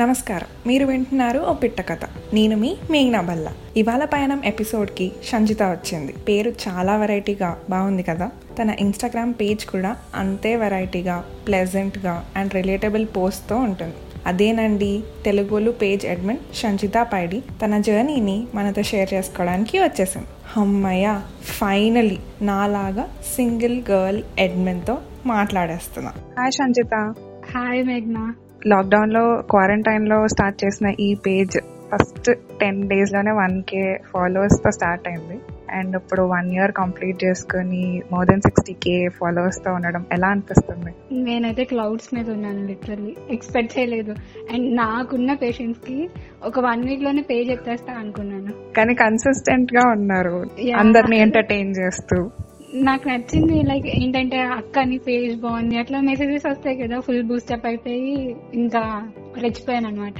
నమస్కారం. మీరు వింటున్నారు ఓ పిట్ట కథ. నేను మీ మేఘ్నా బల్ల. ఇవాళ పయనం ఎపిసోడ్కి సంజిత వచ్చింది. పేరు చాలా వెరైటీగా బాగుంది కదా? తన ఇన్స్టాగ్రామ్ పేజ్ కూడా అంతే వెరైటీగా ప్లెజెంట్గా అండ్ రిలేటబుల్ పోస్ట్తో ఉంటుంది. అదేనండి తెలుగులు పేజ్ అడ్మిన్ సంజిత పైడి తన జర్నీని మనతో షేర్ చేసుకోవడానికి వచ్చేసింది. అమ్మయ్య ఫైనలీ నాలాగా సింగిల్ గర్ల్ అడ్మిన్తో మాట్లాడేస్తున్నా. హాయ్ సంజిత. హాయ్ మేఘ్నా. లాక్డౌన్లో క్వారంటైన్లో స్టార్ట్ చేసిన ఈ పేజ్ ఫస్ట్ టెన్ డేస్లోనే వన్ కే ఫాలోవర్స్తో స్టార్ట్ అయింది. అండ్ ఇప్పుడు వన్ ఇయర్ కంప్లీట్ చేసుకుని మోర్ దెన్ సిక్స్టీ కే ఫాలోవర్స్తో ఉండడం ఎలా అనిపిస్తుంది? నేనైతే క్లౌడ్స్ మీద ఉన్నాను లిటరల్లీ. ఎక్స్పెక్ట్ చేయలేదు. అండ్ నాకున్న పేషెంట్స్కి ఒక వన్ వీక్లోనే పేజ్ ఎత్తేస్తా అనుకున్నాను. కానీ కన్సిస్టెంట్గా ఉన్నారు. అందరిని ఎంటర్టైన్ చేస్తూ. నాకు నచ్చింది లైక్ ఏంటంటే అక్క నీ పేజ్ బాగుంది అట్లా మెసేజెస్ వస్తాయి కదా ఫుల్ బూస్టప్ అయిపోయి ఇంకా రెచ్చిపోయాను అనమాట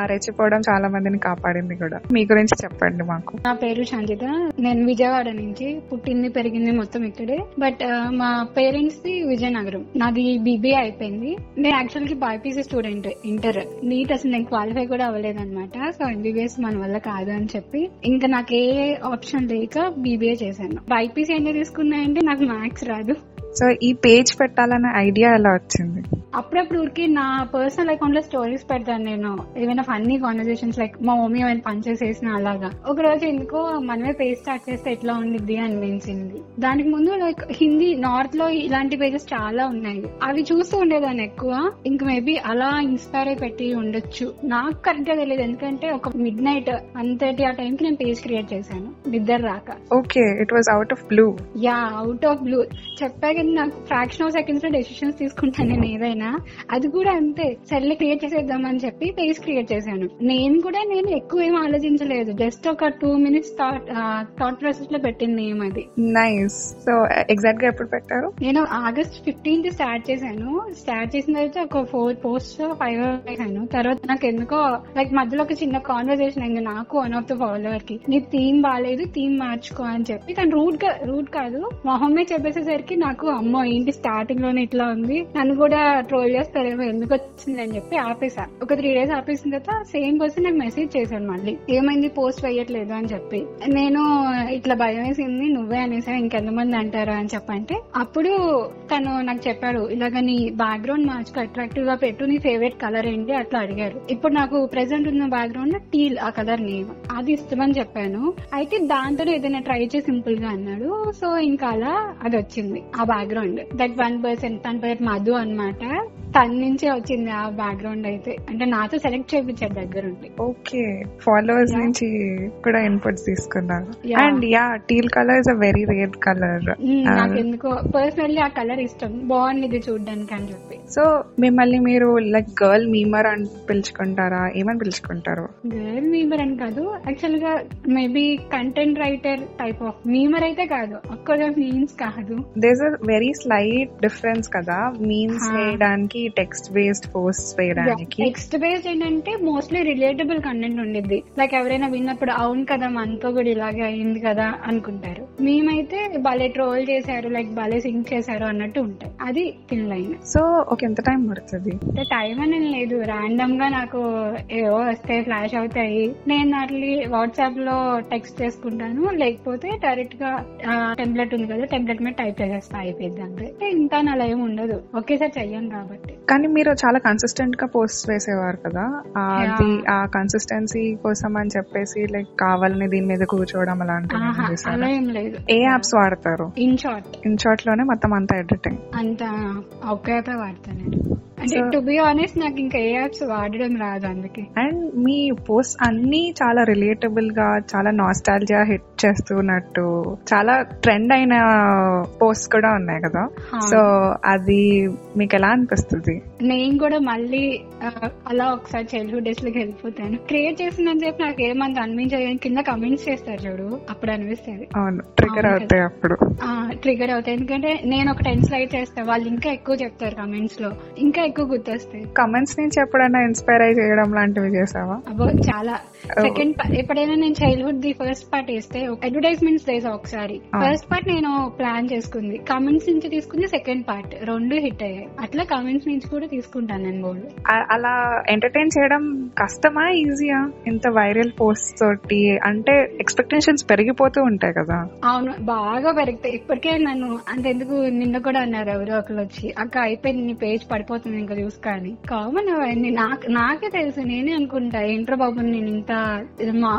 ఆ రెచ్చిపోవడం చాలా మందిని కాపాడింది కూడా. మీ గురించి చెప్పండి మాకు. నా పేరు సంజిత నేను విజయవాడ నుంచి పుట్టింది పెరిగింది మొత్తం ఇక్కడే. బట్ మా పేరెంట్స్ ది విజయనగరం. నాది బీబీఏ అయిపోయింది. నేను యాక్చువల్కి బైపీసీ స్టూడెంట్ ఇంటర్. నీట్ అసలు నేను క్వాలిఫై కూడా అవ్వలేదు అనమాట సో ఎంబీబీఎస్ మన వల్ల కాదు అని చెప్పి ఇంకా నాకు ఏ ఆప్షన్ లేక బీబీఏ చేశాను. బైపీసీ ఎన్ని తీసుకున్నాయంటే నాకు మ్యాథ్స్ రాదు. సో ఈ పేజ్ పెట్టాలనే ఐడియా ఎలా వచ్చింది? అప్పుడప్పుడు ఊరికి నా పర్సనల్ అకౌంట్లో స్టోరీస్ పెడతాను నేను. ఏమైనా ఫన్నీ కాన్వర్సేషన్స్ లైక్ మా మమ్మీ ఏమైనా పంచెస్ వేసిన అలాగా. ఒక రోజు ఎందుకో మనమే పేజ్ స్టార్ట్ చేస్తే ఎట్లా ఉండిద్ది అనిపించింది. దానికి ముందు లైక్ హిందీ నార్త్లో ఇలాంటి పేజెస్ చాలా ఉన్నాయి. అవి చూస్తూ ఉండేదాన్ని ఎక్కువ. ఇంక మేబీ అలా ఇన్స్పైర్ అయి పెట్టి ఉండొచ్చు. నాకు కరెక్ట్గా తెలియదు. ఎందుకంటే ఒక మిడ్ నైట్ వన్ థర్టీ ఆ టైంకి నేను పేజ్ క్రియేట్ చేశాను. నిద్ర రాక. Okay it was out of blue. Yeah out of blue. చెప్పాక నాకు ఫ్రాక్షన్ ఆఫ్ సెకండ్స్లో డెసిషన్స్ తీసుకుంటాను నేను ఏదైనా. అది కూడా అంతే. సర్లే క్రియేట్ చేసేద్దాం అని చెప్పి పేజ్ క్రియేట్ చేశాను. నేను కూడా నేను ఎక్కువ ఏం ఆలోచించలేదు. జస్ట్ ఒక టూ మినిట్స్ థాట్ థాట్ ప్రాసెస్లో పెట్టింది నేమ్ అది. నైస్ సో ఎగ్జాక్ట్గా ఎప్పుడు పెట్టారు? నేను ఆగస్ట్ ఫిఫ్టీన్త్ స్టార్ట్ చేశాను. స్టార్ట్ చేసిన తర్వాత ఒక ఫోర్ పోస్ట్ ఫైవ్ చేశాను. తర్వాత నాకు ఎందుకో లైక్ మధ్యలో ఒక చిన్న కాన్వర్సేషన్ అయింది నాకు వన్ ఆఫ్ ద ఫాలోవర్కి. నీ థీమ్ బాగాలేదు థీమ్ మార్చుకో అని చెప్పి. కానీ రూట్గా రూట్ కాదు. మొహమ్మే చెప్పేసేసరికి నాకు అమ్మో ఏంటి స్టార్టింగ్లోనే ఇట్లా ఉంది. నన్ను కూడా ట్రోల్ చేస్తారేమో ఎందుకు వచ్చింది అని చెప్పి ఆపేసా. ఒక త్రీ డేస్ ఆపేసిన తర్వాత సేమ్ పర్సన్ నాకు మెసేజ్ చేశాను మళ్ళీ. ఏమైంది పోస్ట్ వేయట్లేదు అని చెప్పి. నేను ఇట్లా భయం వేసింది నువ్వే అనేసా ఇంకెంతమంది అంటారా అని చెప్పంటే అప్పుడు తను నాకు చెప్పాడు ఇలాగ నీ బ్యాక్గ్రౌండ్ మార్చుకు అట్రాక్టివ్గా పెట్టు నీ ఫేవరెట్ కలర్ ఏంటి అట్లా అడిగారు. ఇప్పుడు నాకు ప్రెసెంట్ ఉన్న బ్యాక్గ్రౌండ్ టీల్ ఆ కలర్ నేమ్ అది ఇష్టమని చెప్పాను. అయితే దాంతో ఏదైనా ట్రై చేసి సింపుల్గా అన్నాడు. సో ఇంకా అలా అది వచ్చింది. ఆ బ్యాక్గ్రౌండ్ దట్ వన్ పర్సన్ తన పేరు మధు అన్నమాట. తన నుంచే వచ్చింది ఆ బ్యాక్గ్రౌండ్ అయితే. అంటే నాతో సెలెక్ట్ చేయించాడు దగ్గరుండి ఓకే. ఫాలోవర్స్. నుంచి కూడా ఇన్పుట్స్ తీసుకున్నారు. And yeah teal colour is a very rare colour నాకు ఎందుకో పర్సనల్లీ ఆ కలర్ ఇష్టం. బాగుంది ఇది చూడడానికి అని చెప్పి. సో మిమ్మల్ని మీరు లైక్ గర్ల్ మీమర్ అని పిలుచుకుంటారా? ఏమని పిలుచుకుంటారు? గర్ల్ మీమర్ అని కాదు. యాక్చువల్గా maybe content writer type of memer అయితే కాదు. ఒక్కడే మీమ్స్ కాదు. Does a very slight difference కదా. మీమ్స్. వేయడానికి టెక్స్ట్ బేస్డ్ పోస్ట్ వేయడానికి. టెక్స్ట్ బేస్డ్ ఏంటంటే మోస్ట్లీ రిలేటబుల్ కంటెంట్ ఉండిద్ది. లైక్ ఎవరైనా విన్నప్పుడు అవును కదా మనతో కూడా ఇలాగే అయింది కదా అనుకుంటారు. మేమైతే భలే ట్రోల్ చేశారు లైక్ భలే సింక్ చేశారు అన్నట్టు ఉంటాయి. అది తిన్ లైన్ సో ఒక ఎంత టైం పడుతుంది? అంటే టైం అని లేదు. ర్యాండమ్గా నాకు ఏవో వస్తే ఫ్లాష్ అవుతాయి. నేను అట్లీ వాట్సాప్లో టెక్స్ట్ చేసుకుంటాను. లేకపోతే డైరెక్ట్గా టెంప్లెట్ ఉంది కదా టెంప్లెట్ మీద టైప్ చేసేస్తా అయిపోయింది. అంతే ఇంకా అలా ఏమి ఉండదు. ఒకేసారి చెయ్యను కాబట్టి. కానీ మీరు చాలా కన్సిస్టెంట్గా పోస్ట్ వేసేవారు కదా. అది ఆ కన్సిస్టెన్సీ కోసం అని చెప్పేసి లైక్ కావాలని దీని మీద కూర్చోవడం అలాంటివి అలా? ఏం లేదు. ఏ యాప్స్ వాడతారు? ఇన్ షార్ట్ ఇన్ షార్ట్లోనే మొత్తం అంతా ఎడిటింగ్ అంత ఒకే వాడతాను అంటే టు బి ఆనెస్ట్ నాకు ఇంకా ఏ యాప్స్ వాడడం రాదు అందుకే. అండ్ మీ పోస్ట్ అన్ని చాలా రిలేటబుల్గా చాలా నాస్టాలజియా హిట్ చేస్తున్నట్టు చాలా ట్రెండ్ అయిన పోస్ట్ కూడా ఉన్నాయి కదా. సో అది మీకు ఎలా అనిపిస్తుంది? నేను కూడా మళ్ళీ అలా ఒకసారి చైల్డ్హుడ్ డేస్లోకి వెళ్ళిపోతాను. క్రియేట్ చేసినంత సేపు నాకు ఏమంత అనిపించదు కింద కమెంట్స్ చేస్తారు చూడు అప్పుడు అనిపిస్తుంది. అవును ట్రిగర్ అవుతాయి అప్పుడు. ట్రిగర్ అవుతాయి. ఎందుకంటే నేను ఒక టెన్ స్లైడ్ చేస్తా వాళ్ళు ఇంకా ఎక్కువ చెప్తారు కమెంట్స్లో. ఇంకా ఎక్కువ గుర్తొస్తాయి. కమెంట్స్ నుంచి ఎప్పుడైనా ఇన్స్పైర్ అయి చేయడం లాంటివి చేసావా? అబ్బో చాలా. సెకండ్ ఎప్పుడైనా నేను చైల్డ్హుడ్ ది ఫస్ట్ పార్ట్ వేస్తే అడ్వర్టైజ్మెంట్స్ వేసా ఒకసారి. ఫస్ట్ పార్ట్ నేను ప్లాన్ చేసుకుంది. కమెంట్స్ నుంచి తీసుకుంది సెకండ్ పార్ట్ రెండు హిట్ అయ్యాయి. అట్లా కమెంట్స్ నుంచి కూడా తీసుకుంటాను నేను బోల్డ్ అలా ఎంటర్టైన్ చేయడం కష్టమా ఈజీయా ఇంత వైరల్ పోస్ట్ తోటి అంటే ఎక్స్పెక్టేషన్స్ పెరిగిపోతూ ఉంటాయి కదా. అవును బాగా పెరుగుతాయి. ఇప్పటికే నన్ను అంతెందుకు నిన్న కూడా అన్నారు ఎవరో ఒకరు వచ్చి అక్క అయిపోయింది నీ పేజ్ పడిపోతుంది ఇంకా చూసుకో అని కామన్ అవన్నీ. నాకు నాకే తెలుసు. నేనే అనుకుంటా ఏంట్రో బాబు నేను ఇంత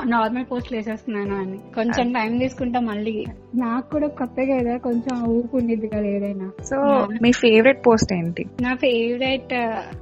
నార్మల్ పోస్ట్లు వేసేస్తున్నాను అని. కొంచెం టైం తీసుకుంటా మళ్ళీ. నాకు కూడా కొత్త కదా కొంచెం ఊపు ఉండిద్ది కదా ఏదైనా. సో మీ ఫేవరెట్ పోస్ట్ ఏంటి? నా ఫేవరెట్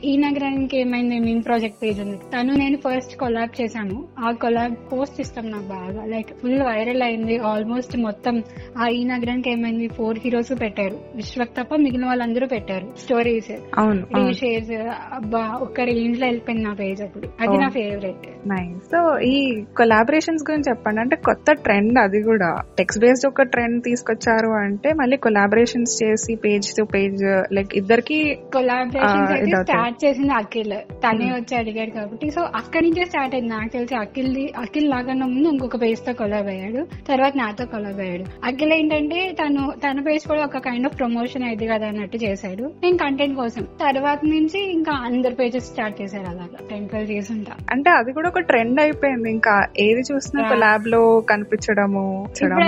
ఈ నగరానికి ఏమైంది? మీన్ ప్రాజెక్ట్ పేజ్ ఉంది. తను నేను ఫస్ట్ కొలాబ్ చేశాను. ఆ కొలాబ్ పోస్ట్ ఇష్టం నాకు బాగా లైక్ ఫుల్ వైరల్ అయింది. ఆల్మోస్ట్ మొత్తం ఆ ఈ నగరానికి ఏమైంది? ఫోర్ హీరోస్ పెట్టారు. విశ్వక్ తప్ప మిగిలిన వాళ్ళందరూ పెట్టారు. స్టోరీస్ అవును. రీషేర్స్ అబ్బా ఒక్క రేంజ్లో వెళ్ళిపోయింది నా పేజ్ అప్పుడు. అది నా ఫేవరెట్ నైస్ సో ఈ కొలాబరేషన్స్ గురించి చెప్పండి. అంటే కొత్త ట్రెండ్ అది కూడా. టెక్స్ట్ బేస్డ్ ఒక ట్రెండ్ తీసుకొచ్చారు అంటే మళ్ళీ కొలాబరేషన్స్ చేసి పేజ్ టు పేజ్ లైక్ ఇద్దరికి కొలాబరేషన్స్. స్టార్ట్ చేసింది అఖిల్. తనే వచ్చి అడిగాడు కాబట్టి. సో అక్కడి నుంచే స్టార్ట్ అయింది. నాకు తెలిసి అఖిల్ అఖిల్ లాగన్న ముందు ఇంకొక పేజ్తో కొలాబ్ అయ్యాడు. తర్వాత నాతో కొలాబ్ అయ్యాడు. అఖిల్ ఏంటంటే తను తన పేజ్ కూడా ఒక కైండ్ ఆఫ్ ప్రమోషన్ అయింది కదా అన్నట్టు చేశాడు. నేను కంటెంట్ కోసం. తర్వాత నుంచి ఇంకా అందరు పేజెస్ స్టార్ట్ చేశారు అలాగా. టెన్ ట్వెల్వ్ డేస్ ఉంటా అంటే అది కూడా ఒక ట్రెండ్ అయిపోయింది. ఇంకా ఏది చూసినా. కొలాబ్లో కనిపించడము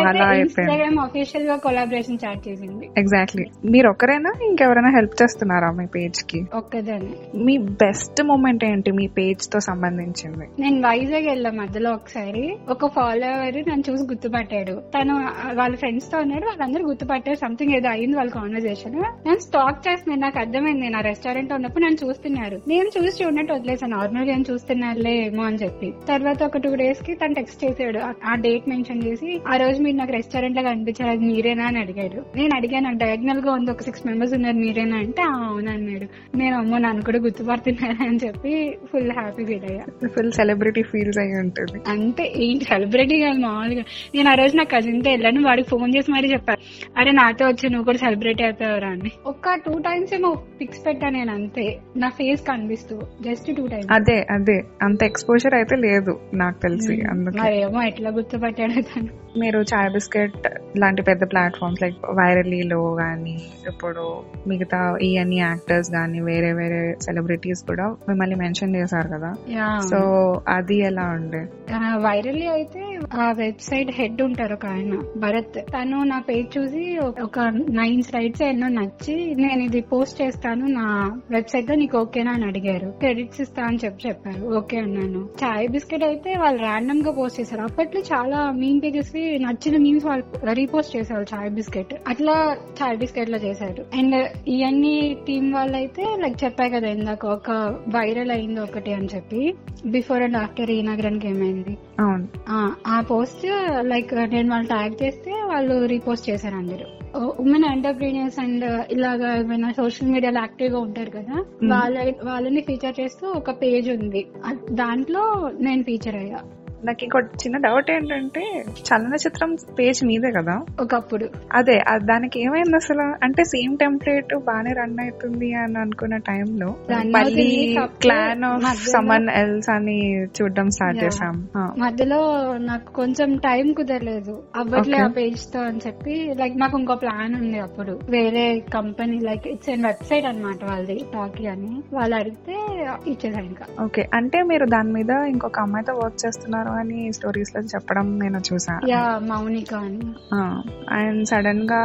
అలా ఇన్స్టాగ్రామ్ అఫీషియల్గా కొలాబరేషన్ స్టార్ట్ చేసింది. ఎగ్జాక్ట్లీ మీరు ఒకరేనా ఇంకెవరైనా హెల్ప్ చేస్తున్నారా మీ పేజ్కి? ఒక్కదాన్ని. మీ బెస్ట్ మూమెంట్ ఏంటి మీ పేజ్తో సంబంధించింది? నేను వైజాగ్ వెళ్ళా మధ్యలో ఒకసారి. ఒక ఫాలోవర్ నన్ను చూసి గుర్తుపట్టాడు. తను వాళ్ళ ఫ్రెండ్స్తో ఉన్నాడు వాళ్ళందరూ గుర్తుపట్టారు. సంథింగ్ ఏదో అయింది వాళ్ళ కాన్వర్సేషన్ నేను స్టాక్ చేస్తున్నాను నాకు అర్థమైంది నేను ఆ రెస్టారెంట్ లో ఉన్నప్పుడు నన్ను చూస్తున్నారు. నేను చూసి చూడనట్టు వదిలేసాను నార్మల్ ఏం చూస్తున్నారులే ఏమో అని చెప్పి. తర్వాత ఒక టూ డేస్కి తను టెక్స్ట్ చేసాడు ఆ- డేట్ మెన్షన్ చేసి ఆ రోజు మీరు నాకు రెస్టారెంట్లో కనిపించారు. అది మీరేనా? అని అడిగాడు. నేను అడిగాను నాకు డయాగ్నల్గా ఉంది. ఒక సిక్స్ మెంబర్స్ ఉన్నారు మీరేనా? అంటే "ఆ, అవును అన్నాడు. నేను అమ్మో నన్ను కూడా గుర్తుపడుతున్నారు? అని చెప్పి ఫుల్ హ్యాపీ ఫీల్ అయ్యా. ఫుల్ సెలబ్రిటీ ఫీల్స్ అయి ఉంటుంది. అంతే. ఏంటి సెలబ్రిటీ కాదు మామూలుగా. నేను ఆ రోజు నా కజిన్తో వెళ్ళాను. వాడికి ఫోన్ చేసి మరీ చెప్పాను అరే నాతో వచ్చి నువ్వు కూడా సెలబ్రిటీ అవుతావురా అని. ఒక్క టూ టైమ్స్ ఏమో పిక్స్ పెట్టా నేను అంతే నా ఫేస్ కనిపిస్తూ. జస్ట్ టూ టైమ్స్ అదే అదే. అంత ఎక్స్పోజర్ అయితే లేదు నాకు తెలిసి మరేమో ఎట్లా గుర్తుపట్టాడు తను. మీరు చాయ్ బిస్కెట్ లాంటి పెద్ద ప్లాట్ఫామ్స్ లైక్ వైరలీలో కానీ ఇప్పుడు మిగతా ఈ అన్ని యాక్టర్స్ కానీ వేరే వేరే సెలబ్రిటీస్ కూడా మిమ్మల్ని మెన్షన్ చేశారు కదా. యా. సో అది ఎలా ఉండే? వైరల్ అయితే ఆ వెబ్సైట్ హెడ్ ఉంటారు ఒక ఆయన భరత్. తను నా పేజ్ చూసి ఒక నైన్ స్లైడ్స్ ఎన్నో నచ్చి నేను ఇది పోస్ట్ చేస్తాను నా వెబ్సైట్లో నీకు ఓకేనా అని అడిగారు. క్రెడిట్స్ ఇస్తా అని చెప్పి చెప్పారు. ఓకే అన్నాను. చాయ్ బిస్కెట్ అయితే వాళ్ళు ర్యాండమ్గా పోస్ట్ చేశారు. అప్పట్లో చాలా మీమ్ పేజెస్ నచ్చిన మీమ్స్ వాళ్ళు రీపోస్ట్ చేశారు చాయ్ బిస్కెట్. అట్లా చాయ్ బిస్కెట్లో చేశారు. అండ్ ఇవన్నీ టీం వాళ్ళు అయితే లైక్ చెప్పా కదా ఇందాక ఒక వైరల్ అయింది ఒకటి అని చెప్పి బిఫోర్ అండ్ ఆఫ్టర్ ఈ నగరానికి ఏమైంది? అవును. ఆ పోస్ట్ లైక్ నేను వాళ్ళు ట్యాగ్ చేస్తే వాళ్ళు రీపోస్ట్ చేశారు అందరూ. ఉమెన్ ఎంటర్ప్రీనియర్స్ అండ్ ఇలాగా ఏమైనా సోషల్ మీడియాలో యాక్టివ్గా ఉంటారు కదా వాళ్ళ వాళ్ళని ఫీచర్ చేస్తూ ఒక పేజ్ ఉంది. దాంట్లో నేను ఫీచర్ అయ్యా. నాకు ఇంకోటి చిన్న డౌట్ ఏంటంటే చలనచిత్రం పేజ్ మీదే కదా? ఒకప్పుడు. అదే దానికి ఏమైంది అసలు? అంటే సేమ్ టెంప్లెట్ బాగానే రన్ అవుతుంది అని అనుకున్న టైంలో మళ్ళీ క్లాన్ ఆఫ్ సమ్మన్ ఎల్స్ అని చూడడం స్టార్ట్. చేసాం. మధ్యలో నాకు కొంచెం టైం కుదరలేదు. అవ్వట్లే. ఆ పేజ్తో అని చెప్పి లైక్ నాకు ఇంకో ప్లాన్ ఉంది అప్పుడు. వేరే company like it's an website అన్నమాట వాళ్ళది టాకీ అని. వాళ్ళు అడిగితే ఇచ్చేసాను ఇంకా. ఓకే అంటే మీరు దాని మీద ఇంకొక అమ్మాయితో వర్క్ చేస్తున్నారు అని స్టోరీస్లో చెప్పడం నేను చూసాను యా మౌనిక అని. అండ్ సడన్గా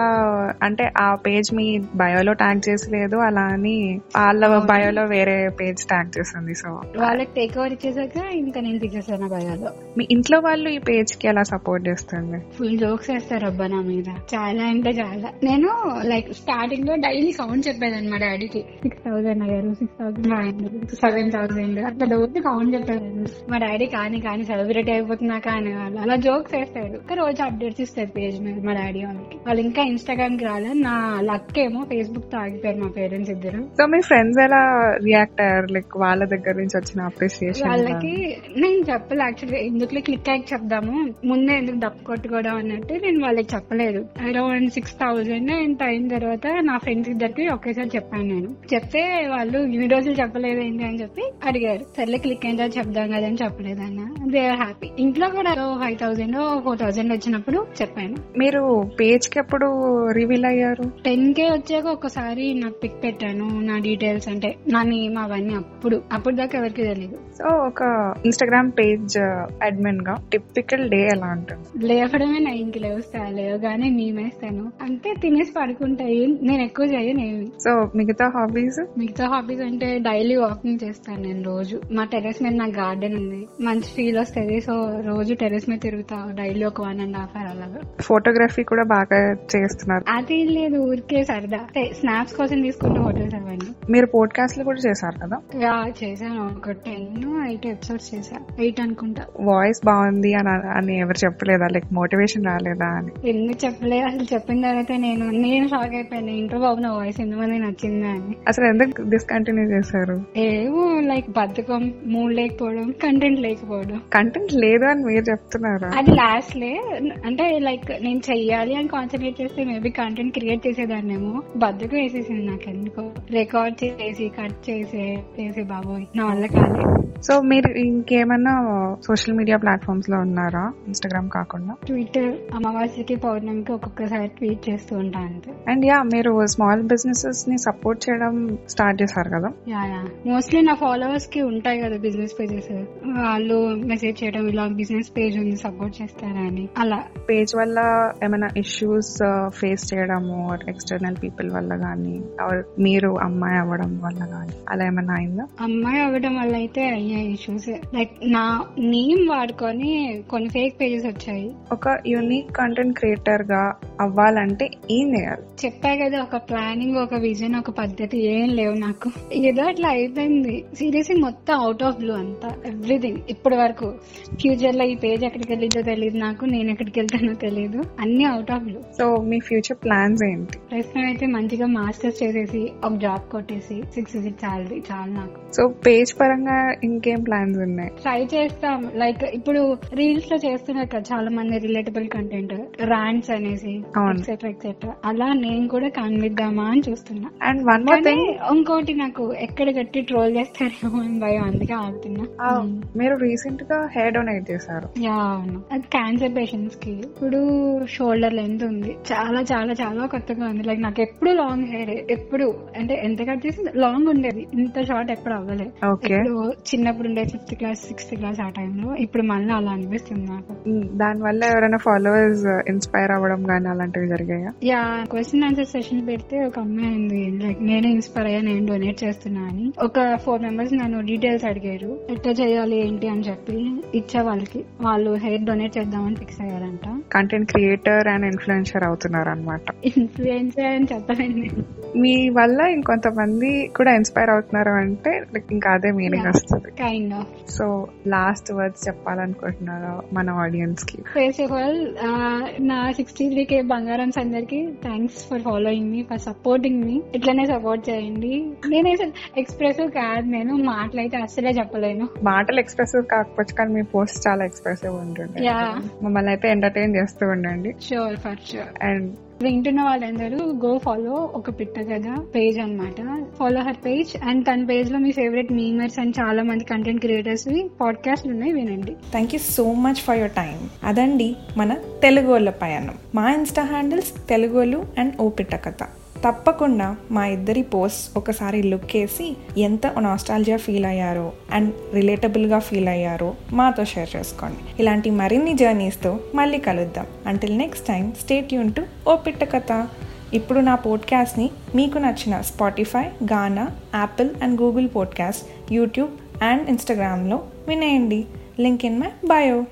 అంటే ఆ పేజ్ మీ బయోలో ట్యాగ్ చేసి లేదు అలా అని వాళ్ళ బయోలో వేరే పేజ్ ట్యాగ్ చేసింది సో. వాళ్ళకి టేక్ ఓవర్ ఇచ్చేసాక ఇంకా నేను తీసేసాను భయాలో మీ ఇంట్లో వాళ్ళు ఈ పేజ్కి ఎలా సపోర్ట్ చేస్తుంది? ఫుల్ జోక్స్ వేస్తారు అబ్బా నా మీద. చాలా అంటే చాలా. నేను లైక్ స్టార్టింగ్లో డైలీ కౌంట్ చెప్పేదాన్ని మా డాడీకి సిక్స్ థౌసండ్ అయ్యారు సిక్స్ థౌసండ్ సెవెన్ థౌసండ్ అట్లా రోజు కౌంట్ చెప్పేదాన్ని. మా డాడీ కానీ కానీ సెలబ్రిటీ సెలబ్రిటీ అయిపోతున్నాక అనేవాళ్ళు అలా జోక్స్ వేస్తారు ఒక రోజు అప్డేట్స్ ఇస్తారు పేజ్ మీద మా డాడీ వాళ్ళకి. వాళ్ళు ఇంకా ఇన్స్టాగ్రామ్కి రాలేదు. నా లక్ ఏమో ఫేస్బుక్తో ఆగిపోయారు మా పేరెంట్స్ ఇద్దరు. సో మీ ఫ్రెండ్స్ ఎలా రియాక్ట్ అయ్యారు? లైక్ వాళ్ళ దగ్గర నుంచి వచ్చిన అప్రిసియేషన్ వాళ్ళకి నేను చెప్పలేదు యాక్చువల్లీ ఎందుకు క్లిక్ అయ్యి చెప్దాము? ముందే ఎందుకు డప్పు కొట్టుకోవడం అన్నట్టు నేను వాళ్ళకి చెప్పలేదు. అరౌండ్ సిక్స్ థౌజండ్ అండ్ అయిన తర్వాత నా ఫ్రెండ్స్ ఇద్దరికి ఒకేసారి చెప్పాను నేను. చెప్తే వాళ్ళు ఇన్ని రోజులు చెప్పలేదు ఏంటి అని చెప్పి అడిగారు. సర్లే క్లిక్ అయిన తర్వాత చెప్దాం కదా అని చెప్పలేదు అన్న. దే హ్యాపీ ఇంట్లో కూడా ఫైవ్ థౌసండ్ ఫోర్ థౌసండ్ వచ్చినప్పుడు చెప్పాను. మీరు పేజ్కి ఎప్పుడు రివీల్ అయ్యారు? టెన్ కే వచ్చాక ఒకసారి నాకు పిక్ పెట్టాను నా డీటెయిల్స్ అంటే నా నేమ్ అవన్నీ అప్పుడు అప్పుడు దాకా ఎవరికి తెలియదు సో ఒక ఇన్స్టాగ్రామ్ పేజ్ అడ్మిన్గా టిపికల్ డే ఎలా ఉంటుంది? లేవడమే నైన్కి లేవస్తా లేవగానే మేమేస్తాను. అంటే తినేసి పడుకుంటాయి నేను ఎక్కువ చేయను ఏమి. సో మిగతా హాబీస్ మిగతా హాబీస్ అంటే డైలీ వాకింగ్ చేస్తాను నేను రోజు. మా టెరెస్ మీద నా గార్డెన్ ఉంది మంచి ఫీల్ వస్తుంది సో రోజు టెరెస్ మీద తిరుగుతా డైలీ ఒక వన్ అండ్ హాఫ్ అవర్ అలాగా. ఫోటోగ్రఫీ కూడా బాగా చేస్తున్నారు. అది లేదు ఊరికే సరదా. స్నాప్స్ కోసం తీసుకుంటే హోటల్స్ అవన్నీ. మీరు పోడ్కాస్ట్లు కూడా చేశారు కదా? యా, చేశాను. ఒక టెన్ ఎయిట్ ఎపిసోడ్స్ చేశా. ఎయిట్ అనుకుంటా. వాయిస్ బాగుంది అని అని ఎవరు చెప్పలేదా? లైక్ మోటివేషన్ రాలేదా అని. ఎందుకు చెప్పలేదు అసలు చెప్పిన తర్వాత నేను నేను షాక్ అయిపోయాను. ఇంట్లో బాబు నా వాయిస్ ఎంతమంది నచ్చిందా అని. అసలు ఎందుకు డిస్కంటిన్యూ చేశారు? ఏమో లైక్ బద్ధకం మూడ్ లేకపోవడం కంటెంట్ లేకపోవడం. కంటెంట్ లేదు అని మీరు చెప్తున్నారా? అది లాస్ట్ లే. అంటే లైక్ నేను చెయ్యాలి అని కాన్సన్ట్రేట్ చేస్తే మేబీ కంటెంట్ క్రియేట్ చేసేదాన్నేమో. బద్దకం వేసేసింది నాకు ఎందుకో రికార్డ్ చేసి కట్ చేసి చేసి బాబోయ్. నా వల్ల కాలే. సో మీరు ఇంకేమన్నా సోషల్ మీడియా ప్లాట్ఫామ్స్లో ఉన్నారా? ఇన్స్టాగ్రామ్ కాకుండా? ట్విట్టర్ అమావాస్యకి పౌర్ణమికి ఒక్కొక్కసారి ట్వీట్ చేస్తూ ఉంటా అంతే. అండ్ యా మీరు స్మాల్ బిజినెసెస్ని సపోర్ట్ చేయడం స్టార్ట్ చేశారు కదా? యా యా మోస్ట్లీ నా ఫాలోవర్స్కి ఉంటాయి కదా బిజినెస్ పేజెస్ వాళ్ళు మెసేజ్ చేయడం ఇలా బిజినెస్ పేజ్ ఉంది సపోర్ట్ చేస్తారా అని? అలా. పేజ్ వల్ల ఏమైనా ఇష్యూస్ ఫేస్ చేయడము ఎక్స్టర్నల్ పీపుల్ వల్ల కానీ మీరు అమ్మాయి అవ్వడం వల్ల కానీ అలా ఏమైనా అయిందా? అమ్మాయి అవ్వడం వల్ల అయితే అయ్యాయి ఇష్యూస్ లైక్ నా నేమ్ వాడుకొని కొన్ని ఫేక్ పేజెస్ వచ్చాయి. ఒక యూనిక్ కంటెంట్ క్రియేటర్గా అవ్వాలంటే ఏం చేయాలి? చెప్పా కదా ఒక ప్లానింగ్ ఒక విజన్ ఒక పద్ధతి ఏం లేవు నాకు. ఏదో అట్లా అయిపోయింది. సీరియస్లీ మొత్తం అవుట్ ఆఫ్ బ్లూ అంతా. ఎవ్రీథింగ్ ఇప్పటి వరకు. ఫ్యూచర్లో ఈ పేజ్ ఎక్కడికి వెళ్ళిందో తెలియదు నాకు నేను ఎక్కడికి వెళ్తానో తెలియదు అన్ని అవుట్ ఆఫ్ బ్లూ సో మీ ఫ్యూచర్ ప్లాన్స్ ఏంటి? ప్రస్తుతం అయితే మంచిగా మాస్టర్స్ చేసేసి ఒక జాబ్ కొట్టేసి సిక్స్ సిక్స్ సాలరీ చాలు నాకు. సో పేజ్ పరంగా ఇంకేం ప్లాన్స్ ఉన్నాయి? ట్రై చేస్తాం. లైక్ ఇప్పుడు రీల్స్లో చేస్తున్నారు కదా చాలా మంది రిలేటబుల్ కంటెంట్ ర్యాండ్స్ అనేసి. ఎక్సెట్రా ఎక్సెట్రా అలా నేను కూడా కనిపిద్దామా అని చూస్తున్నా. అండ్ వన్ మోర్ థింగ్ ఇంకోటి నాకు ఎక్కడ గట్టి ట్రోల్ చేస్తారేమో అని భయం అందుకే ఆగుతున్నా. మీరు రీసెంట్గా హెయిర్ డొనేట్ చేశారు. యా అవును. అది క్యాన్సర్ పేషెంట్స్కి. ఇప్పుడు షోల్డర్ లెంత్ ఉంది. చాలా చాలా చాలా కొత్తగా ఉంది. లైక్ నాకు ఎప్పుడు లాంగ్ హెయిర్ ఎప్పుడు అంటే ఎంత కట్ చేసి లాంగ్ ఉండేది. ఇంత షార్ట్ ఎప్పుడు అవ్వలేదు చిన్నప్పుడు ఉండే ఫిఫ్త్ క్లాస్ సిక్స్త్ క్లాస్ ఆ టైంలో ఇప్పుడు మళ్ళీ అలా అనిపిస్తుంది నాకు. దాని వల్ల ఎవరైనా ఫాలోవర్స్ ఇన్స్పైర్ అవ్వడం కానీ అలాంటివి జరిగాయా? యా క్వశ్చన్ ఆన్సర్ సెషన్ పెడితే ఒక అమ్మాయి ఉంది లైక్ నేనే ఇన్స్పైర్ అయ్యా నేను డొనేట్ చేస్తున్నా అని. ఒక ఫోర్ మెంబర్స్ నన్ను డీటెయిల్స్ అడిగారు. ఎట్లా చేయాలి ఏంటి అని చెప్పి. ఇచ్చే వాళ్ళకి వాళ్ళు హెయిర్ డొనేట్ చేద్దామని ఫిక్స్ అయ్యారంట. కంటెంట్ క్రియేటర్ అండ్ ఇన్ఫ్లుయెన్సర్ అవుతున్నారు అనమాట ఇన్ఫ్లుయెన్సర్ అని నేను. మీ వల్ల ఇంకొంతమంది కూడా ఇన్స్పైర్ అవుతున్నారు అంటే ఇంకా అదే మీనింగ్. వస్తుంది. Kind of so last words చెప్పాలనుకుంటున్నారా మన ఆడియన్స్కి? ఫస్ట్ ఆఫ్ ఆల్ నా సిక్స్టీ త్రీ కే బంగారమ్స్ అందరికి థ్యాంక్స్ ఫర్ ఫాలోయింగ్ మీ ఫర్ సపోర్టింగ్ మీ ఇట్లనే సపోర్ట్ చేయండి. నేనే ఎక్స్ప్రెసివ్ కాదు నేను మాటలైతే అస్సలే చెప్పలేను. మాటలు ఎక్స్ప్రెసివ్ కాకపోవచ్చు కానీ మీ పోస్ట్ చాలా ఎక్స్ప్రెసివ్ ఉంటుంది Yeah. మమ్మల్ని అయితే ఎంటర్టైన్ చేస్తూ ఉండండి. షూర్ ఫర్ షూర్ అండ్ వింటున్న వాళ్ళందరూ గో ఫాలో ఒక పిట్ట కదా పేజ్ అన్నమాట. ఫాలో హర్ పేజ్ అండ్ తన పేజ్లో మీ ఫేవరెట్ మీమర్స్ అండ్ చాలా మంది కంటెంట్ క్రియేటర్స్ పాడ్కాస్ట్ ఉన్నాయి వినండి. Thank you so much for your time అదండి మన తెలుగు వాళ్ళ పయనం. మా insta handles Telugollu and Opitta Katha తప్పకుండా మా ఇద్దరి పోస్ట్ ఒకసారి లుక్ వేసి ఎంత నాస్టాలజియా ఫీల్ అయ్యారో అండ్ రిలేటబుల్గా ఫీల్ అయ్యారో మాతో షేర్ చేసుకోండి. ఇలాంటి మరిన్ని జర్నీస్తో మళ్ళీ కలుద్దాం. అంటిల్ నెక్స్ట్ టైం స్టేట్ యూన్ టు ఓ పిట్ట కథ. ఇప్పుడు నా పోడ్కాస్ట్ని మీకు నచ్చిన Spotify Gaana Apple and Google podcast YouTube and ఇన్స్టాగ్రామ్లో వినేయండి. Link in my bio